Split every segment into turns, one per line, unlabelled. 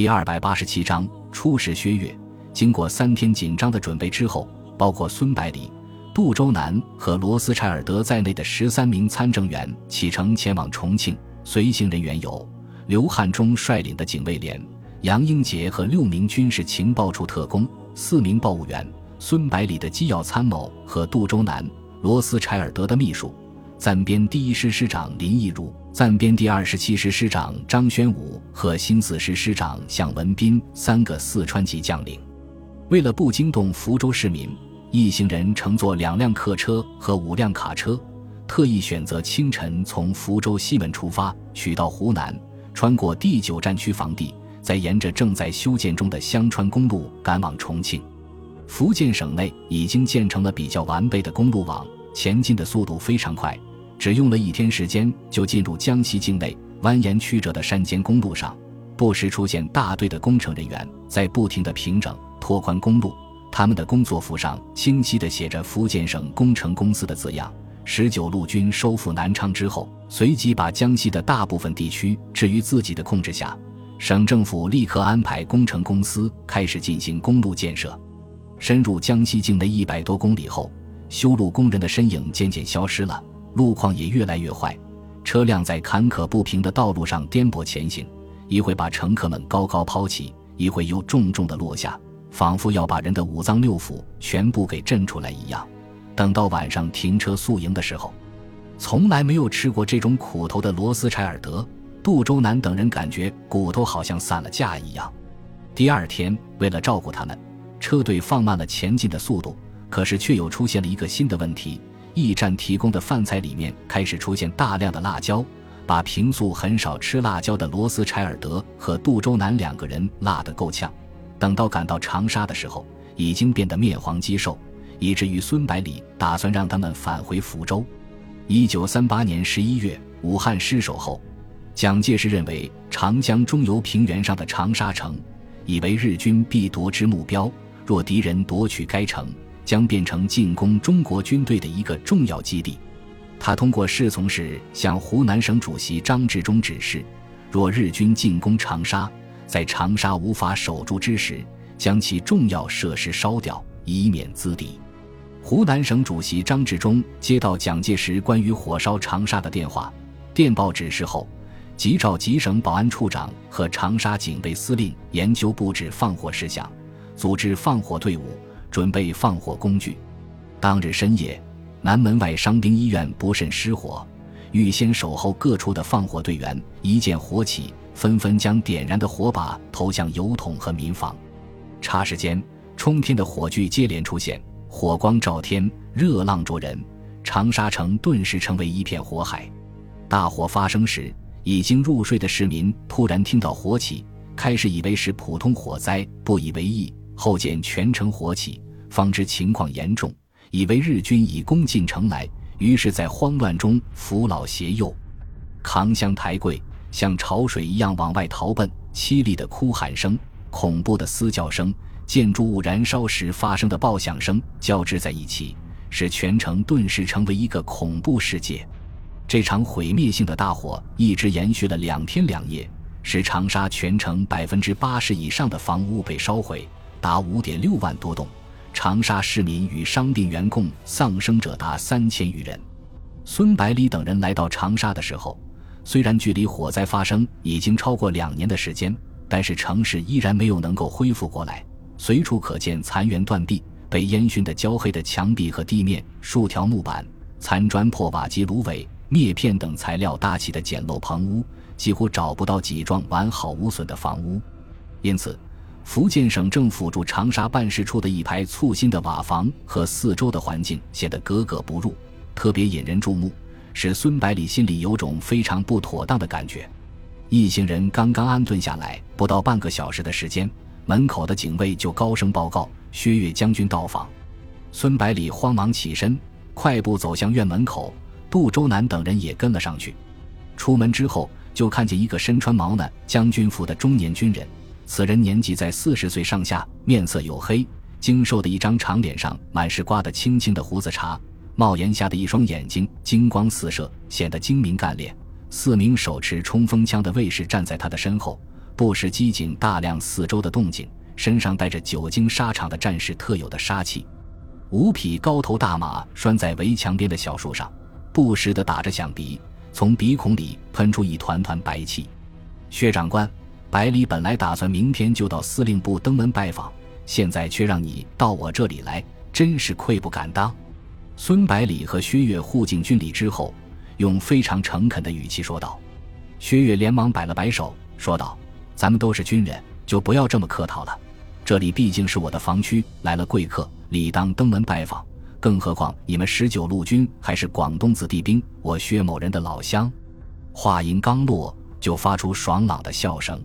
第二百八十七章初试薛岳。经过三天紧张的准备之后，包括孙百里、杜周南和罗斯柴尔德在内的十三名参政员启程前往重庆。随行人员有刘汉忠率领的警卫连、杨英杰和六名军事情报处特工、四名报务员、孙百里的机要参谋和杜周南、罗斯柴尔德的秘书。暂编第一师师长林毅如、暂编第二十七师师长张宣武和新四师师长向文斌三个四川籍将领，为了不惊动福州市民，一行人乘坐两辆客车和五辆卡车，特意选择清晨从福州西门出发，取到湖南，穿过第九战区防地，再沿着正在修建中的香川公路赶往重庆。福建省内已经建成了比较完备的公路网，前进的速度非常快。只用了一天时间，就进入江西境内蜿蜒曲折的山间公路上，不时出现大队的工程人员在不停地平整、拓宽公路。他们的工作服上清晰地写着“福建省工程公司”的字样。十九路军收复南昌之后，随即把江西的大部分地区置于自己的控制下。省政府立刻安排工程公司开始进行公路建设。深入江西境内一百多公里后，修路工人的身影渐渐消失了。路况也越来越坏，车辆在坎坷不平的道路上颠簸前行，一会把乘客们高高抛起，一会又重重的落下，仿佛要把人的五脏六腑全部给震出来一样。等到晚上停车宿营的时候，从来没有吃过这种苦头的罗斯柴尔德、杜周南等人感觉骨头好像散了架一样。第二天，为了照顾他们，车队放慢了前进的速度，可是却又出现了一个新的问题。驿站提供的饭菜里面开始出现大量的辣椒，把平素很少吃辣椒的罗斯柴尔德和杜周南两个人辣得够呛。等到赶到长沙的时候，已经变得面黄肌瘦，以至于孙百里打算让他们返回福州。一九三八年十一月，武汉失守后，蒋介石认为长江中游平原上的长沙城已为日军必夺之目标，若敌人夺取该城。将变成进攻中国军队的一个重要基地。他通过侍从室向湖南省主席张治中指示：若日军进攻长沙，在长沙无法守住之时，将其重要设施烧掉，以免资敌。湖南省主席张治中接到蒋介石关于火烧长沙的电话，电报指示后，即召吉省保安处长和长沙警备司令研究布置放火事项，组织放火队伍。准备放火工具。当日深夜，南门外伤兵医院不慎失火，预先守候各处的放火队员一见火起，纷纷将点燃的火把投向油桶和民房。霎时间，冲天的火炬接连出现，火光照天，热浪灼人，长沙城顿时成为一片火海。大火发生时，已经入睡的市民突然听到火起，开始以为是普通火灾，不以为意。后见全城火起，方知情况严重，以为日军已攻进城来，于是，在慌乱中扶老携幼，扛箱抬柜，像潮水一样往外逃奔。凄厉的哭喊声、恐怖的嘶叫声、建筑物燃烧时发生的爆响声交织在一起，使全城顿时成为一个恐怖世界。这场毁灭性的大火一直延续了两天两夜，使长沙全城百分之八十以上的房屋被烧毁。达五点六万多栋，长沙市民与伤病员共丧生者达三千余人。孙百里等人来到长沙的时候，虽然距离火灾发生已经超过两年的时间，但是城市依然没有能够恢复过来，随处可见残垣断壁、被烟熏的焦黑的墙壁和地面，数条木板、残砖破瓦及芦苇、篾片等材料搭起的简陋棚屋，几乎找不到几幢完好无损的房屋，因此。福建省政府驻长沙办事处的一排簇新的瓦房和四周的环境显得格格不入，特别引人注目，使孙百里心里有种非常不妥当的感觉。一行人刚刚安顿下来，不到半个小时的时间，门口的警卫就高声报告：“薛岳将军到访。”孙百里慌忙起身，快步走向院门口。杜周南等人也跟了上去。出门之后，就看见一个身穿毛呢将军服的中年军人。此人年纪在四十岁上下，面色黝黑，精瘦的一张长脸上满是刮得青青的胡子茬，帽檐下的一双眼睛金光四射，显得精明干练。四名手持冲锋枪的卫士站在他的身后，不时机警大量四周的动静，身上带着久经沙场的战士特有的杀气。五匹高头大马拴在围墙边的小树上，不时地打着响鼻，从鼻孔里喷出一团团白气。薛长官，百里本来打算明天就到司令部登门拜访，现在却让你到我这里来，真是愧不敢当。孙百里和薛岳互敬军礼之后，用非常诚恳的语气说道。薛岳连忙摆了摆手，说道。咱们都是军人，就不要这么客套了。这里毕竟是我的防区，来了贵客，理当登门拜访。更何况你们十九路军还是广东子弟兵，我薛某人的老乡。话音刚落，就发出爽朗的笑声。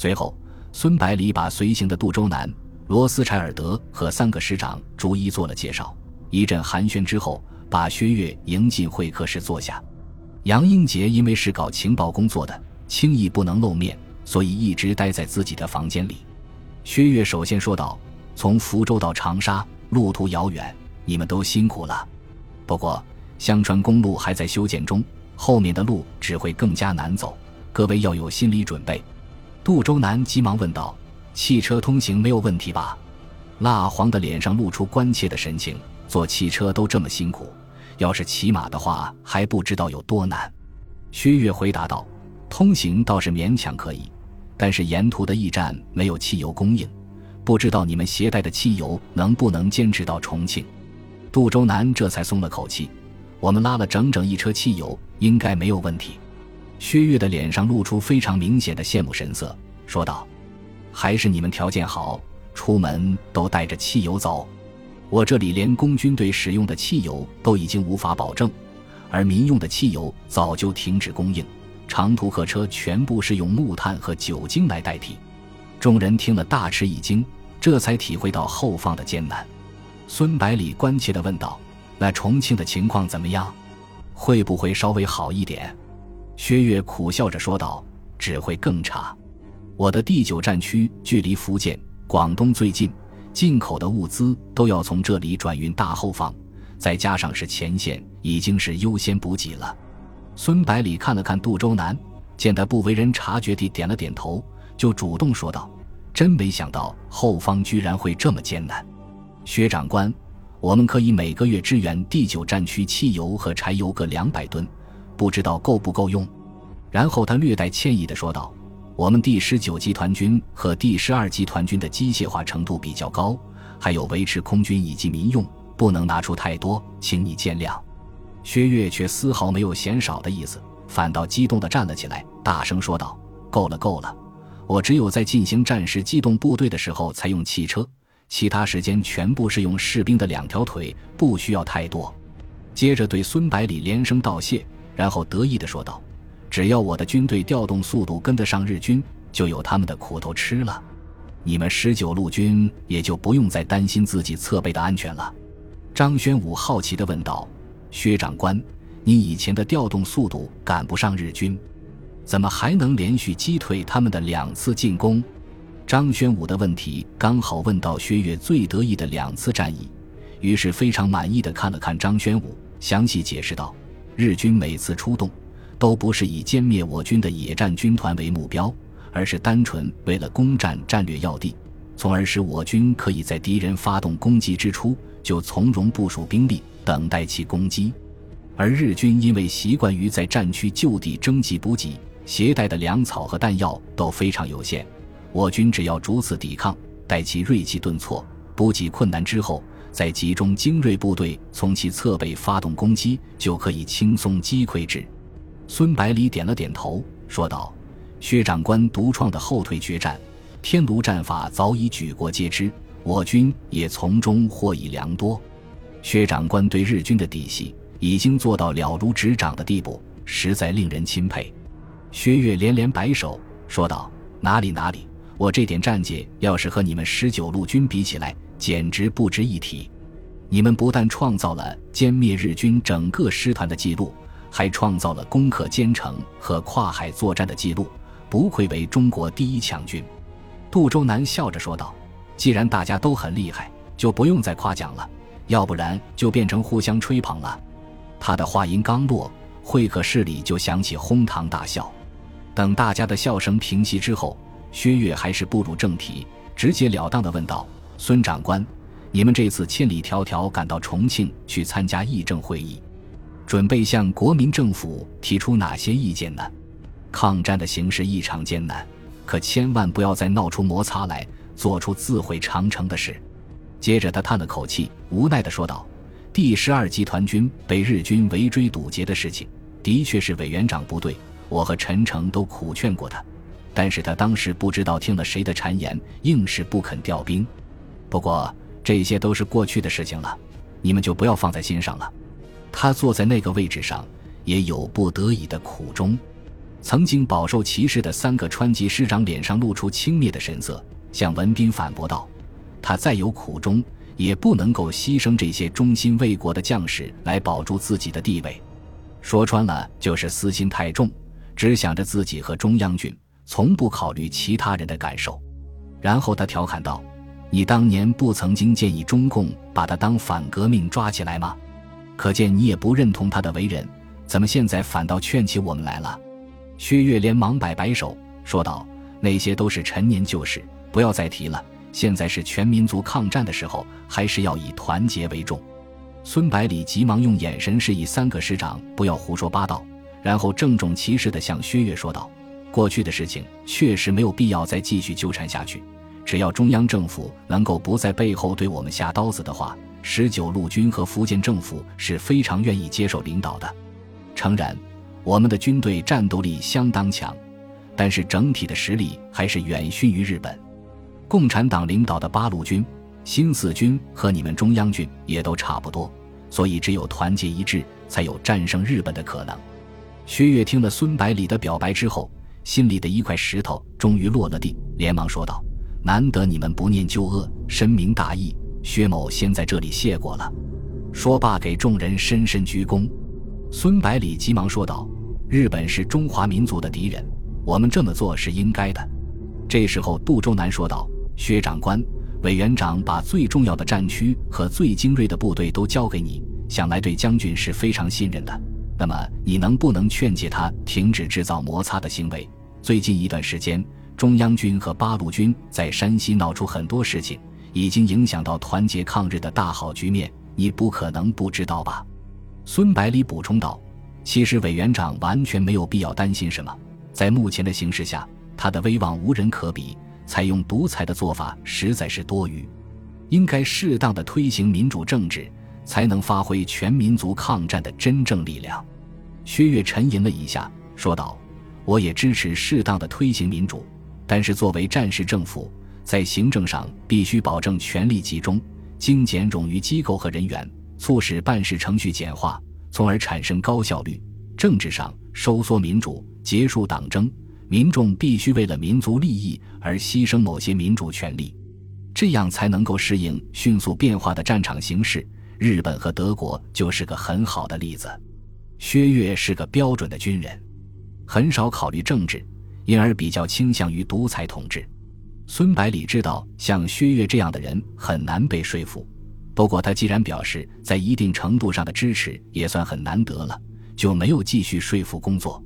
随后，孙百里把随行的杜周南、罗斯柴尔德和三个师长逐一做了介绍。一阵寒暄之后，把薛岳迎进会客室坐下。杨英杰因为是搞情报工作的，轻易不能露面。所以一直待在自己的房间里。薛岳首先说道：“从福州到长沙，路途遥远，你们都辛苦了。不过，香川公路还在修建中，后面的路只会更加难走，各位要有心理准备。”杜周南急忙问道：“汽车通行没有问题吧？”蜡黄的脸上露出关切的神情：“坐汽车都这么辛苦，要是骑马的话，还不知道有多难。”薛岳回答道：“通行倒是勉强可以。”但是沿途的驿站没有汽油供应，不知道你们携带的汽油能不能坚持到重庆？杜周南这才松了口气。我们拉了整整一车汽油，应该没有问题。薛岳的脸上露出非常明显的羡慕神色，说道：“还是你们条件好，出门都带着汽油走。我这里连公军队使用的汽油都已经无法保证，而民用的汽油早就停止供应。”长途客车全部是用木炭和酒精来代替，众人听了大吃一惊，这才体会到后方的艰难。孙百里关切地问道：“那重庆的情况怎么样？会不会稍微好一点？”薛岳苦笑着说道：“只会更差。我的第九战区距离福建、广东最近，进口的物资都要从这里转运大后方，再加上是前线，已经是优先补给了。”孙百里看了看杜周南，见他不为人察觉地点了点头，就主动说道：“真没想到后方居然会这么艰难。薛长官，我们可以每个月支援第九战区汽油和柴油各两百吨，不知道够不够用？”然后他略带歉意地说道：“我们第十九集团军和第十二集团军的机械化程度比较高，还有维持空军以及民用，不能拿出太多，请你见谅。”薛岳却丝毫没有嫌少的意思，反倒激动地站了起来，大声说道：“够了，够了！我只有在进行战时机动部队的时候才用汽车，其他时间全部是用士兵的两条腿，不需要太多。”接着对孙百里连声道谢，然后得意地说道：“只要我的军队调动速度跟得上日军，就有他们的苦头吃了。你们十九路军也就不用再担心自己侧背的安全了。”张宣武好奇地问道。薛长官，你以前的调动速度赶不上日军，怎么还能连续击退他们的两次进攻？张宣武的问题刚好问到薛岳最得意的两次战役，于是非常满意的看了看张宣武，详细解释道：日军每次出动，都不是以歼灭我军的野战军团为目标，而是单纯为了攻占战略要地，从而使我军可以在敌人发动攻击之初就从容部署兵力。等待其攻击，而日军因为习惯于在战区就地征集补给，携带的粮草和弹药都非常有限。我军只要逐次抵抗，待其锐气顿挫，补给困难之后，再集中精锐部队从其侧背发动攻击，就可以轻松击溃之。孙百里点了点头，说道：“薛长官独创的后退决战，天炉战法早已举国皆知，我军也从中获益良多。”薛长官对日军的底细已经做到了如指掌的地步，实在令人钦佩。薛岳连连摆手，说道：“哪里哪里，我这点战绩要是和你们十九路军比起来，简直不值一提。你们不但创造了歼灭日军整个师团的记录，还创造了攻克坚城和跨海作战的记录，不愧为中国第一强军。”杜周南笑着说道：“既然大家都很厉害，就不用再夸奖了。”要不然就变成互相吹捧了。他的话音刚落，会客室里就响起哄堂大笑。等大家的笑声平息之后，薛岳还是步入正题，直截了当地问道：“孙长官，你们这次千里迢迢赶到重庆去参加议政会议，准备向国民政府提出哪些意见呢？抗战的形势异常艰难，可千万不要再闹出摩擦来，做出自毁长城的事。”接着他叹了口气，无奈地说道：“第十二集团军被日军围追堵截的事情，的确是委员长不对，我和陈诚都苦劝过他。”但是他当时不知道听了谁的谗言，硬是不肯调兵。不过这些都是过去的事情了，你们就不要放在心上了。他坐在那个位置上，也有不得已的苦衷。曾经饱受歧视的三个川籍师长脸上露出轻蔑的神色，向文斌反驳道：“他再有苦衷，也不能够牺牲这些忠心为国的将士来保住自己的地位。说穿了，就是私心太重，只想着自己和中央军。”从不考虑其他人的感受，然后他调侃道：“你当年不曾经建议中共把他当反革命抓起来吗？可见你也不认同他的为人，怎么现在反倒劝起我们来了？”薛岳连忙摆摆手，说道：“那些都是陈年旧事，不要再提了。现在是全民族抗战的时候，还是要以团结为重。”孙百里急忙用眼神示意三个师长不要胡说八道，然后郑重其事地向薛岳说道。过去的事情确实没有必要再继续纠缠下去。只要中央政府能够不在背后对我们下刀子的话，十九路军和福建政府是非常愿意接受领导的。诚然，我们的军队战斗力相当强，但是整体的实力还是远逊于日本。共产党领导的八路军、新四军和你们中央军也都差不多，所以只有团结一致，才有战胜日本的可能。薛岳听了孙百里的表白之后。心里的一块石头终于落了地，连忙说道：“难得你们不念旧恶，深明大义，薛某先在这里谢过了。”说罢，给众人深深鞠躬。孙百里急忙说道：“日本是中华民族的敌人，我们这么做是应该的。”这时候，杜周南说道：“薛长官，委员长把最重要的战区和最精锐的部队都交给你，想来对将军是非常信任的。”那么你能不能劝诫他停止制造摩擦的行为？最近一段时间，中央军和八路军在山西闹出很多事情，已经影响到团结抗日的大好局面。你不可能不知道吧？孙百里补充道：“其实委员长完全没有必要担心什么，在目前的形势下，他的威望无人可比，采用独裁的做法实在是多余，应该适当的推行民主政治。”才能发挥全民族抗战的真正力量。薛岳沉吟了一下，说道：“我也支持适当的推行民主，但是作为战时政府，在行政上必须保证权力集中，精简冗余机构和人员，促使办事程序简化，从而产生高效率。政治上收缩民主，结束党争，民众必须为了民族利益而牺牲某些民主权利，这样才能够适应迅速变化的战场形势。”日本和德国就是个很好的例子。薛岳是个标准的军人，很少考虑政治，因而比较倾向于独裁统治。孙百里知道像薛岳这样的人很难被说服，不过他既然表示在一定程度上的支持，也算很难得了，就没有继续说服工作。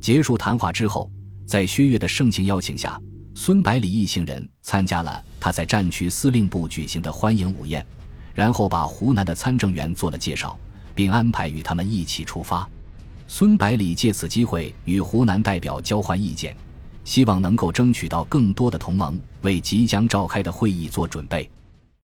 结束谈话之后，在薛岳的盛情邀请下，孙百里一行人参加了他在战区司令部举行的欢迎午宴。然后把湖南的参政员做了介绍，并安排与他们一起出发。孙百里借此机会与湖南代表交换意见，希望能够争取到更多的同盟，为即将召开的会议做准备。